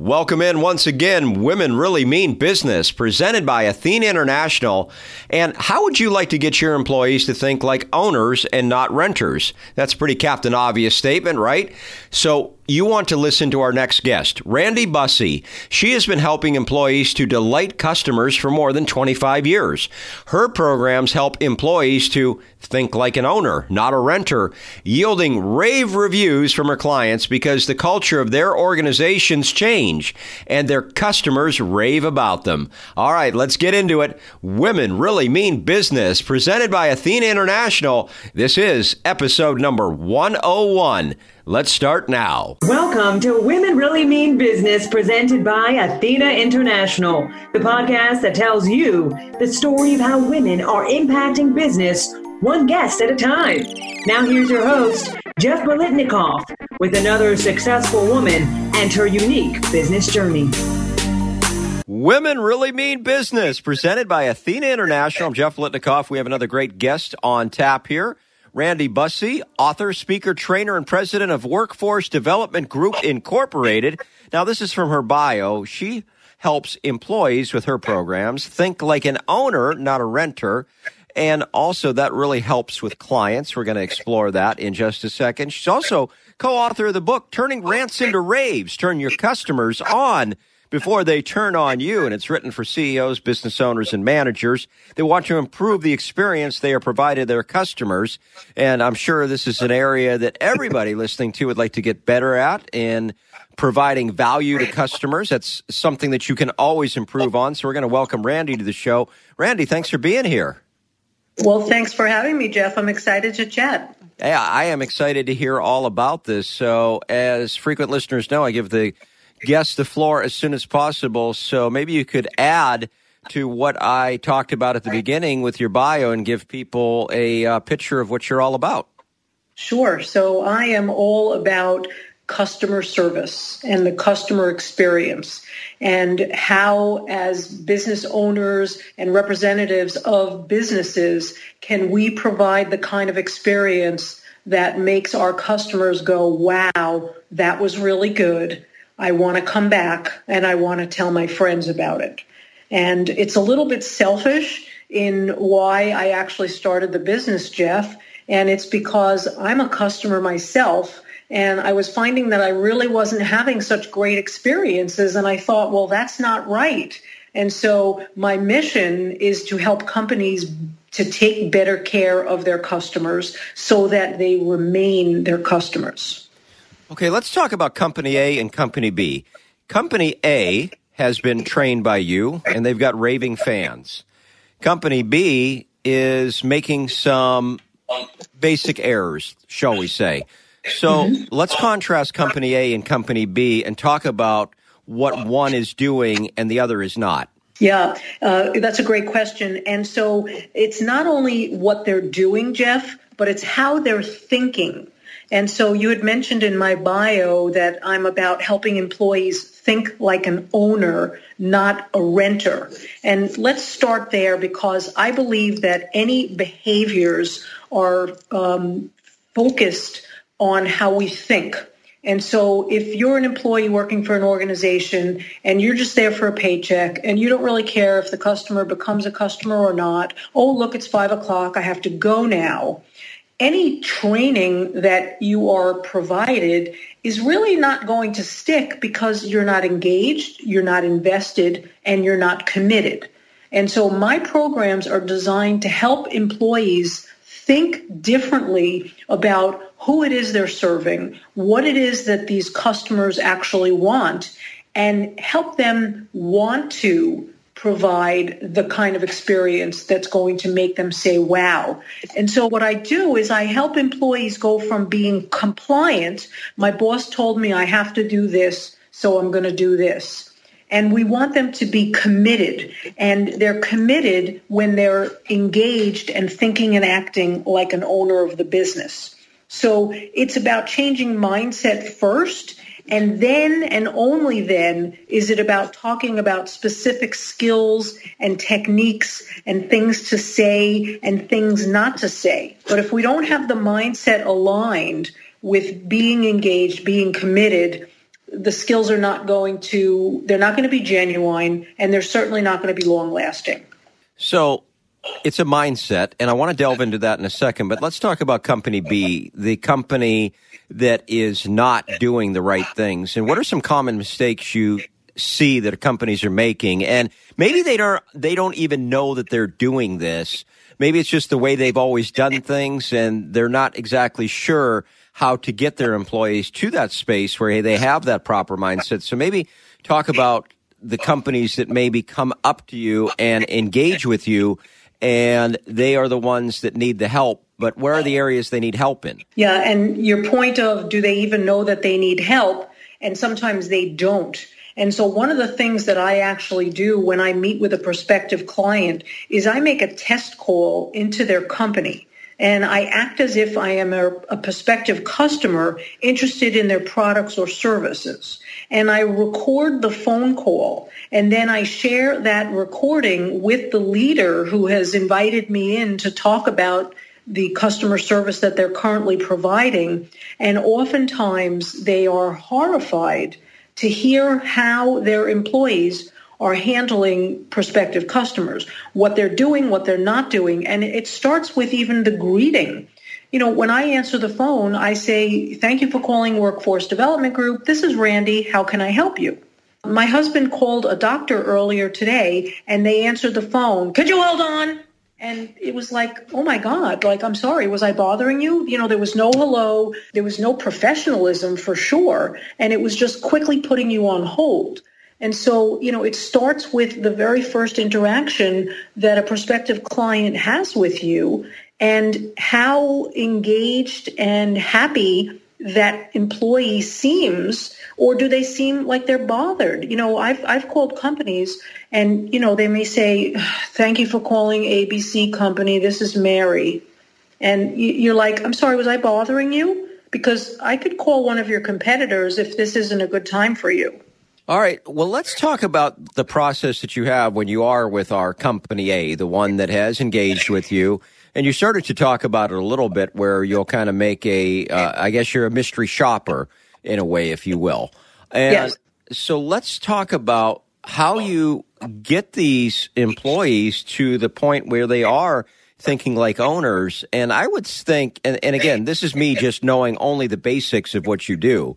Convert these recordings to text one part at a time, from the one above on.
Welcome in once again, Women Really Mean Business, presented by Athena International. And how would you like to get your employees to think like owners and not renters? That's a pretty Captain Obvious statement, right? So you want to listen to our next guest, Randi Busse. She has been helping employees to delight customers for more than 25 years. Her programs help employees to think like an owner, not a renter, yielding rave reviews from her clients because the culture of their organizations change and their customers rave about them. All right, let's get into it. Women Really Mean Business, presented by Athena International. This is episode number 101. Let's start now. Welcome to Women Really Mean Business, presented by Athena International, the podcast that tells you the story of how women are impacting business one guest at a time. Now, here's your host, Jeff Bolitnikoff, with another successful woman and her unique business journey. Women Really Mean Business, presented by Athena International. I'm Jeff Bolitnikoff. We have another great guest on tap here. Randi Busse, author, speaker, trainer, and president of Workforce Development Group Incorporated. Now, this is from her bio. She helps employees with her programs think like an owner, not a renter. And also, that really helps with clients. We're going to explore that in just a second. She's also co author of the book, Turning Rants into Raves Turn Your Customers On before they turn on you. And it's written for CEOs, business owners, and managers. They want to improve the experience they are provided their customers. And I'm sure this is an area that everybody listening to would like to get better at in providing value to customers. That's something that you can always improve on. So we're going to welcome Randi to the show. Randi, thanks for being here. Well, thanks for having me, Jeff. I'm excited to chat. Yeah, I am excited to hear all about this. So, as frequent listeners know, I give the guests the floor as soon as possible. So maybe you could add to what I talked about at the beginning with your bio and give people a uh, picture of what you're all about. Sure. So I am all about customer service and the customer experience and how as business owners and representatives of businesses can we provide the kind of experience that makes our customers go, wow, that was really good. I want to come back and I want to tell my friends about it. And it's a little bit selfish in why I actually started the business, Jeff. And it's because I'm a customer myself and I was finding that I really wasn't having such great experiences. And I thought, well, that's not right. And so my mission is to help companies to take better care of their customers so that they remain their customers. Okay, let's talk about Company A and Company B. Company A has been trained by you, and they've got raving fans. Company B is making some basic errors, shall we say. So mm-hmm. let's contrast Company A and Company B and talk about what one is doing and the other is not. Yeah, uh, that's a great question. And so it's not only what they're doing, Jeff, but it's how they're thinking. And so you had mentioned in my bio that I'm about helping employees think like an owner, not a renter. And let's start there because I believe that any behaviors are um, focused on how we think. And so if you're an employee working for an organization and you're just there for a paycheck and you don't really care if the customer becomes a customer or not, oh, look, it's five o'clock. I have to go now any training that you are provided is really not going to stick because you're not engaged, you're not invested, and you're not committed. And so my programs are designed to help employees think differently about who it is they're serving, what it is that these customers actually want, and help them want to provide the kind of experience that's going to make them say, wow. And so what I do is I help employees go from being compliant. My boss told me I have to do this, so I'm going to do this. And we want them to be committed. And they're committed when they're engaged and thinking and acting like an owner of the business. So it's about changing mindset first and then and only then is it about talking about specific skills and techniques and things to say and things not to say. But if we don't have the mindset aligned with being engaged, being committed, the skills are not going to they're not going to be genuine and they're certainly not going to be long lasting. So it's a mindset, and I want to delve into that in a second. But let's talk about Company B, the company that is not doing the right things. And what are some common mistakes you see that companies are making? And maybe they don't they don't even know that they're doing this. Maybe it's just the way they've always done things, and they're not exactly sure how to get their employees to that space where they have that proper mindset. So maybe talk about the companies that maybe come up to you and engage with you and they are the ones that need the help. But where are the areas they need help in? Yeah, and your point of do they even know that they need help? And sometimes they don't. And so one of the things that I actually do when I meet with a prospective client is I make a test call into their company and I act as if I am a, a, prospective customer interested in their products or services. And I record the phone call and then I share that recording with the leader who has invited me in to talk about the customer service that they're currently providing. And oftentimes they are horrified to hear how their employees are handling prospective customers, what they're doing, what they're not doing. And it starts with even the greeting. You know, when I answer the phone, I say, thank you for calling Workforce Development Group. This is Randi. How can I help you? My husband called a doctor earlier today and they answered the phone. Could you hold on? And it was like, oh my God, like, I'm sorry, was I bothering you? You know, there was no hello, there was no professionalism for sure. And it was just quickly putting you on hold. And so, you know, it starts with the very first interaction that a prospective client has with you and how engaged and happy that employee seems or do they seem like they're bothered? You know i've i've called companies and you know they may say thank you for calling abc company. This is mary. And you're like i'm sorry was i bothering you? Because i could call one of your competitors if this isn't a good time for you all right. Well, let's talk about the process that you have when you are with our company A, the one that has engaged with you. And you started to talk about it a little bit where you'll kind of make a, uh, I guess you're a mystery shopper in a way, if you will. And yes. so let's talk about how you get these employees to the point where they are thinking like owners. And I would think, and, and again, this is me just knowing only the basics of what you do,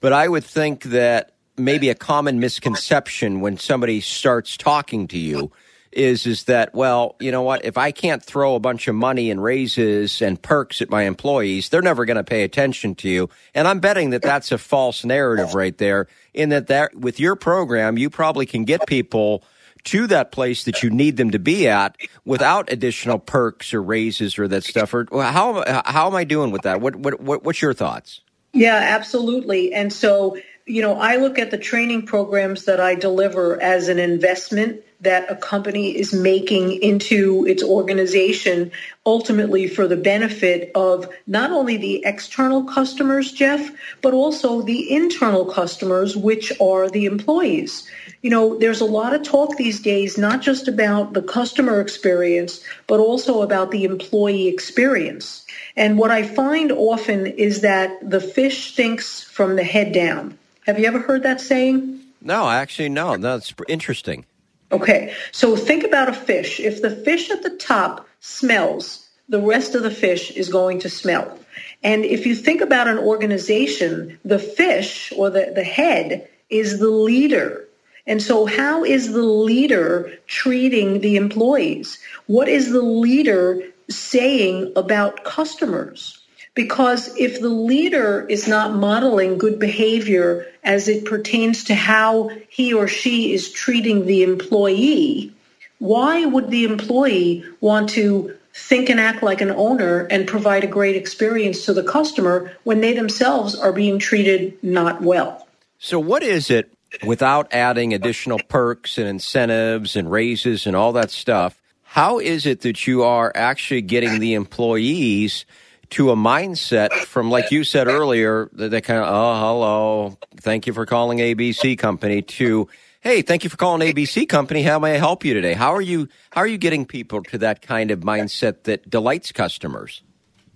but I would think that maybe a common misconception when somebody starts talking to you is is that well you know what? If i can't throw a bunch of money and raises and perks at my employees they're never going to pay attention to you. And i'm betting that that's a false narrative right there in that that with your program you probably can get people to that place that you need them to be at without additional perks or raises or that stuff. Or how how am i doing with that? What what, what what's your thoughts? Yeah absolutely. And so you know, I look at the training programs that I deliver as an investment that a company is making into its organization ultimately for the benefit of not only the external customers, Jeff, but also the internal customers, which are the employees. You know, there's a lot of talk these days, not just about the customer experience, but also about the employee experience. And what I find often is that the fish thinks from the head down. Have you ever heard that saying? No, actually, no. That's interesting. Okay, so think about a fish. If the fish at the top smells, the rest of the fish is going to smell. And if you think about an organization, the fish or the, the head is the leader. And so how is the leader treating the employees? What is the leader saying about customers? Because if the leader is not modeling good behavior as it pertains to how he or she is treating the employee, why would the employee want to think and act like an owner and provide a great experience to the customer when they themselves are being treated not well? So, what is it without adding additional perks and incentives and raises and all that stuff? How is it that you are actually getting the employees? To a mindset from, like you said earlier, that kind of, oh, hello, thank you for calling ABC Company, to, hey, thank you for calling ABC Company. How may I help you today? How are you? How are you getting people to that kind of mindset that delights customers?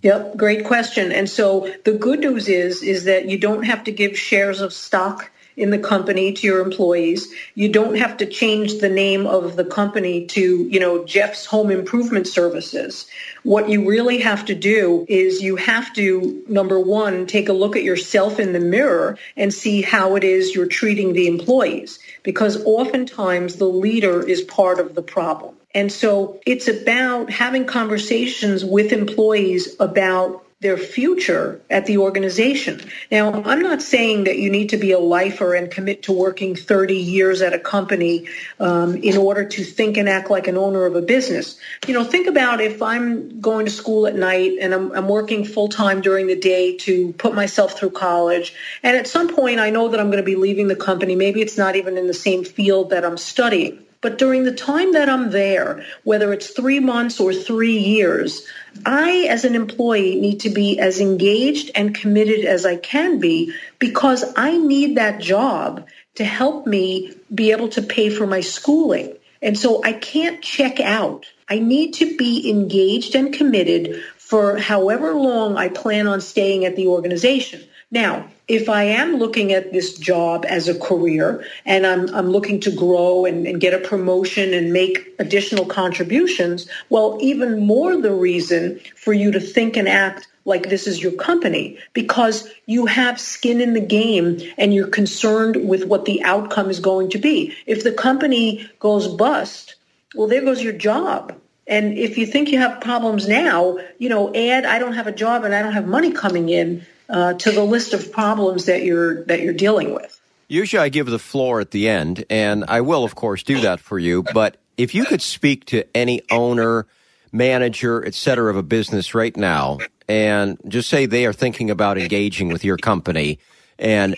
Yep, great question. And so the good news is is that you don't have to give shares of stock in the company to your employees. You don't have to change the name of the company to, you know, Jeff's Home Improvement Services. What you really have to do is you have to, number one, take a look at yourself in the mirror and see how it is you're treating the employees because oftentimes the leader is part of the problem. And so it's about having conversations with employees about their future at the organization. Now, I'm not saying that you need to be a lifer and commit to working 30 years at a company um, in order to think and act like an owner of a business. You know, think about if I'm going to school at night and I'm, I'm working full time during the day to put myself through college. And at some point, I know that I'm going to be leaving the company. Maybe it's not even in the same field that I'm studying. But during the time that I'm there, whether it's three months or three years, I, as an employee, need to be as engaged and committed as I can be because I need that job to help me be able to pay for my schooling. And so I can't check out. I need to be engaged and committed for however long I plan on staying at the organization. Now, if I am looking at this job as a career and I'm, I'm looking to grow and, and, get a promotion and make additional contributions, well, even more the reason for you to think and act like this is your company because you have skin in the game and you're concerned with what the outcome is going to be. If the company goes bust, well, there goes your job. And if you think you have problems now, you know, add I don't have a job and I don't have money coming in uh, to the list of problems that you're that you're dealing with. Usually, I give the floor at the end, and I will, of course, do that for you. But if you could speak to any owner, manager, et cetera, of a business right now, and just say they are thinking about engaging with your company and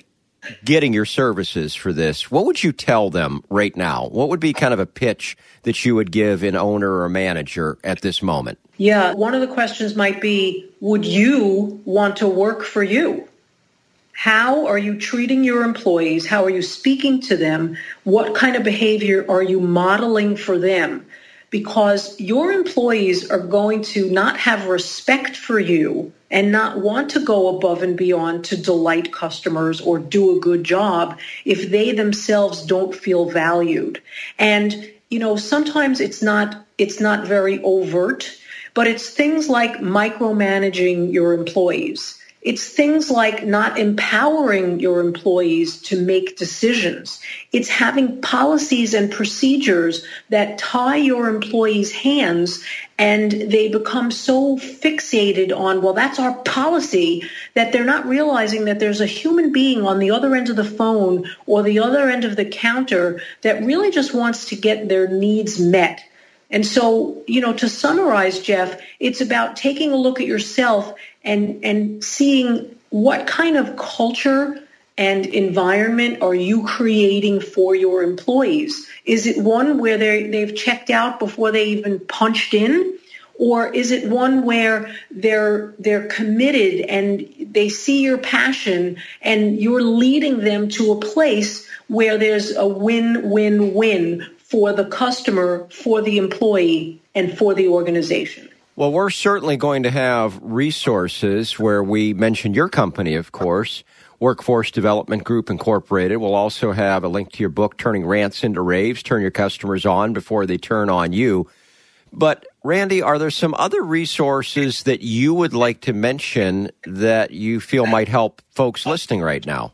getting your services for this, what would you tell them right now? What would be kind of a pitch that you would give an owner or a manager at this moment? Yeah, one of the questions might be Would you want to work for you? How are you treating your employees? How are you speaking to them? What kind of behavior are you modeling for them? Because your employees are going to not have respect for you and not want to go above and beyond to delight customers or do a good job if they themselves don't feel valued. And you know, sometimes it's not it's not very overt, but it's things like micromanaging your employees. It's things like not empowering your employees to make decisions. It's having policies and procedures that tie your employees' hands and they become so fixated on, well, that's our policy, that they're not realizing that there's a human being on the other end of the phone or the other end of the counter that really just wants to get their needs met. And so, you know, to summarize, Jeff, it's about taking a look at yourself and, and seeing what kind of culture and environment are you creating for your employees? Is it one where they they've checked out before they even punched in? Or is it one where they're they're committed and they see your passion and you're leading them to a place where there's a win-win-win for the customer, for the employee, and for the organization. Well, we're certainly going to have resources where we mention your company, of course, Workforce Development Group Incorporated. We'll also have a link to your book, Turning Rants into Raves, Turn Your Customers On Before They Turn on You. But, Randi, are there some other resources that you would like to mention that you feel might help folks listening right now?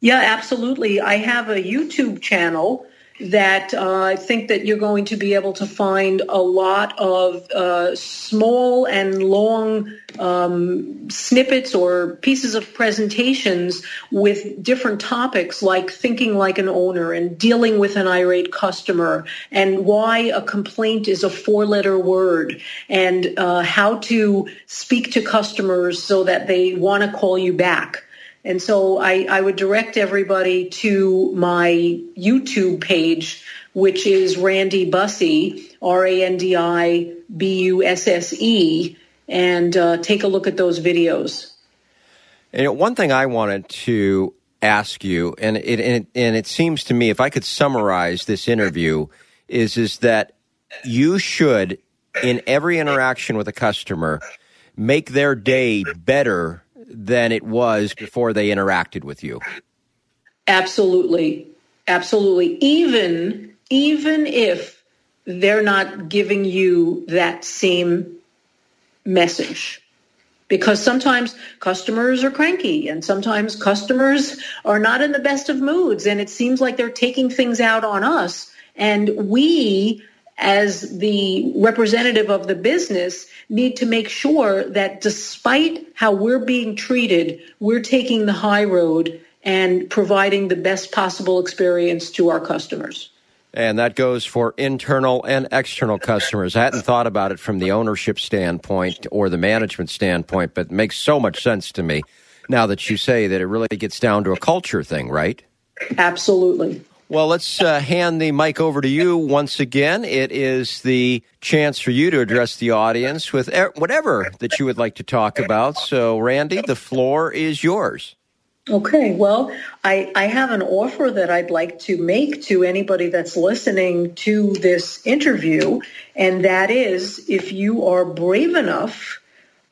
Yeah, absolutely. I have a YouTube channel that uh, I think that you're going to be able to find a lot of uh, small and long um, snippets or pieces of presentations with different topics like thinking like an owner and dealing with an irate customer and why a complaint is a four-letter word and uh, how to speak to customers so that they want to call you back. And so I, I would direct everybody to my YouTube page, which is Randi Busse, R-A-N-D-I-B-U-S-S-E, and uh, take a look at those videos. And one thing I wanted to ask you, and it, and it, and it seems to me, if I could summarize this interview, is is that you should, in every interaction with a customer, make their day better than it was before they interacted with you. Absolutely. Absolutely. Even even if they're not giving you that same message. Because sometimes customers are cranky and sometimes customers are not in the best of moods and it seems like they're taking things out on us. And we, as the representative of the business, need to make sure that despite how we're being treated, we're taking the high road and providing the best possible experience to our customers. And that goes for internal and external customers. I hadn't thought about it from the ownership standpoint or the management standpoint, but it makes so much sense to me now that you say that it really gets down to a culture thing, right? Absolutely. Well, let's uh, hand the mic over to you once again. It is the chance for you to address the audience with whatever that you would like to talk about. So, Randi, the floor is yours. Okay, well, I, I have an offer that I'd like to make to anybody that's listening to this interview, and that is if you are brave enough,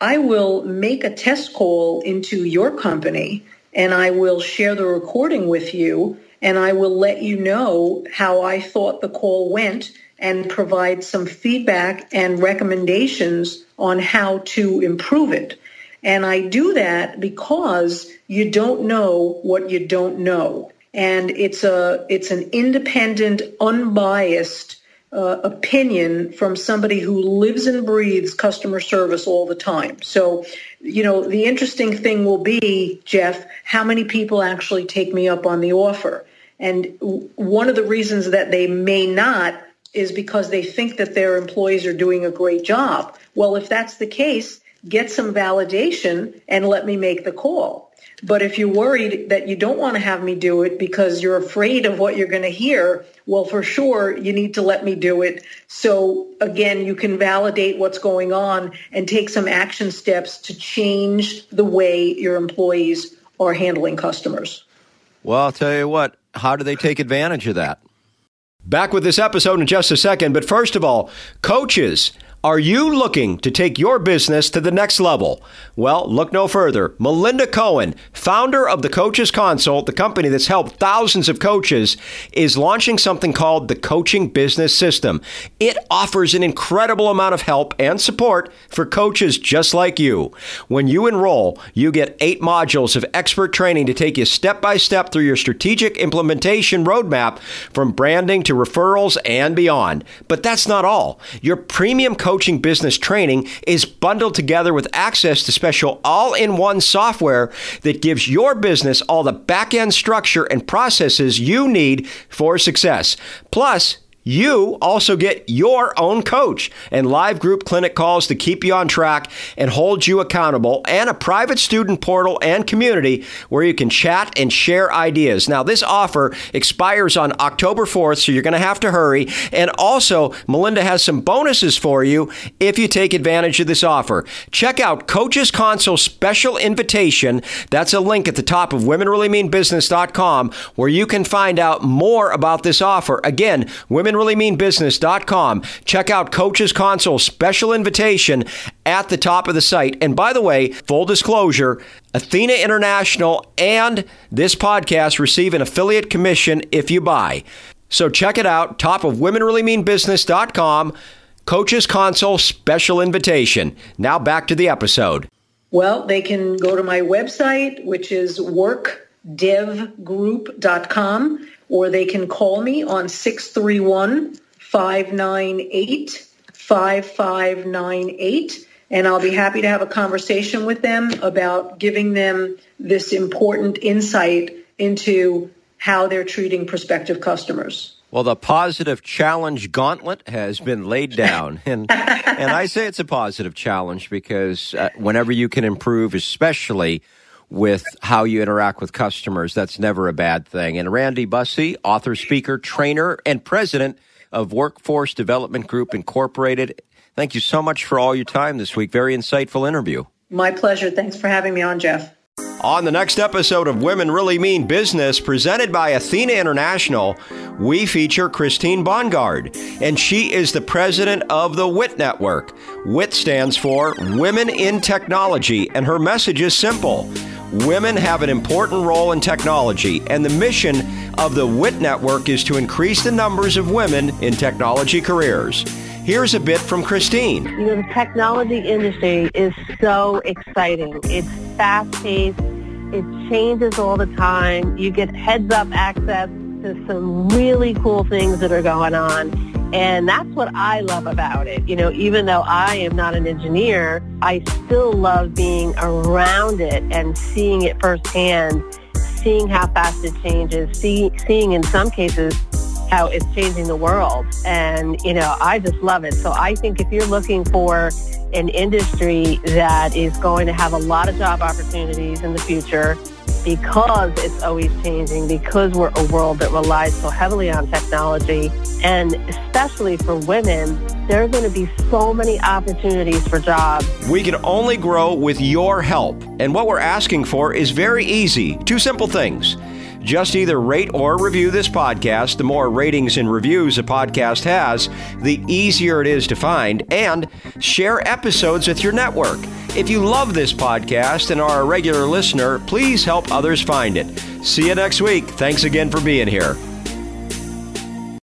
I will make a test call into your company and I will share the recording with you and I will let you know how I thought the call went and provide some feedback and recommendations on how to improve it. And I do that because you don't know what you don't know. And it's a it's an independent, unbiased uh, opinion from somebody who lives and breathes customer service all the time. So, you know, the interesting thing will be, Jeff, how many people actually take me up on the offer. And one of the reasons that they may not is because they think that their employees are doing a great job. Well, if that's the case, get some validation and let me make the call. But if you're worried that you don't want to have me do it because you're afraid of what you're going to hear, well, for sure, you need to let me do it. So again, you can validate what's going on and take some action steps to change the way your employees are handling customers. Well, I'll tell you what, how do they take advantage of that? Back with this episode in just a second, but first of all, coaches are you looking to take your business to the next level? Well, look no further. Melinda Cohen, founder of the Coaches Console, the company that's helped thousands of coaches, is launching something called the Coaching Business System. It offers an incredible amount of help and support for coaches just like you. When you enroll, you get eight modules of expert training to take you step by step through your strategic implementation roadmap from branding to referrals and beyond. But that's not all. Your premium coach coaching business training is bundled together with access to special all in one software that gives your business all the back end structure and processes you need for success. Plus, you also get your own coach and live group clinic calls to keep you on track and hold you accountable, and a private student portal and community where you can chat and share ideas. Now, this offer expires on October 4th, so you're going to have to hurry. And also, Melinda has some bonuses for you if you take advantage of this offer. Check out Coaches Console Special Invitation. That's a link at the top of womenreallymeanbusiness.com where you can find out more about this offer. Again, women WomenReallyMeanBusiness.com. Check out Coaches Console special invitation at the top of the site. And by the way, full disclosure, Athena International and this podcast receive an affiliate commission if you buy. So check it out, top of WomenReallyMeanBusiness.com. Coaches Console special invitation. Now back to the episode. Well, they can go to my website, which is workdevgroup.com or they can call me on 631 598 5598 and I'll be happy to have a conversation with them about giving them this important insight into how they're treating prospective customers. Well, the positive challenge gauntlet has been laid down. And, and I say it's a positive challenge because uh, whenever you can improve, especially with how you interact with customers. That's never a bad thing. And Randi Busse, author, speaker, trainer, and president of Workforce Development Group Incorporated. Thank you so much for all your time this week. Very insightful interview. My pleasure. Thanks for having me on, Jeff. On the next episode of Women Really Mean Business, presented by Athena International, we feature Christine Bongard, and she is the president of the WIT Network. WIT stands for Women in Technology, and her message is simple Women have an important role in technology, and the mission of the WIT Network is to increase the numbers of women in technology careers. Here's a bit from Christine. You know, the technology industry is so exciting. It's fast-paced. It changes all the time. You get heads-up access to some really cool things that are going on. And that's what I love about it. You know, even though I am not an engineer, I still love being around it and seeing it firsthand, seeing how fast it changes, see, seeing in some cases how it's changing the world. And, you know, I just love it. So I think if you're looking for an industry that is going to have a lot of job opportunities in the future, because it's always changing, because we're a world that relies so heavily on technology, and especially for women, there are going to be so many opportunities for jobs. We can only grow with your help. And what we're asking for is very easy two simple things. Just either rate or review this podcast. The more ratings and reviews a podcast has, the easier it is to find, and share episodes with your network. If you love this podcast and are a regular listener, please help others find it. See you next week. Thanks again for being here.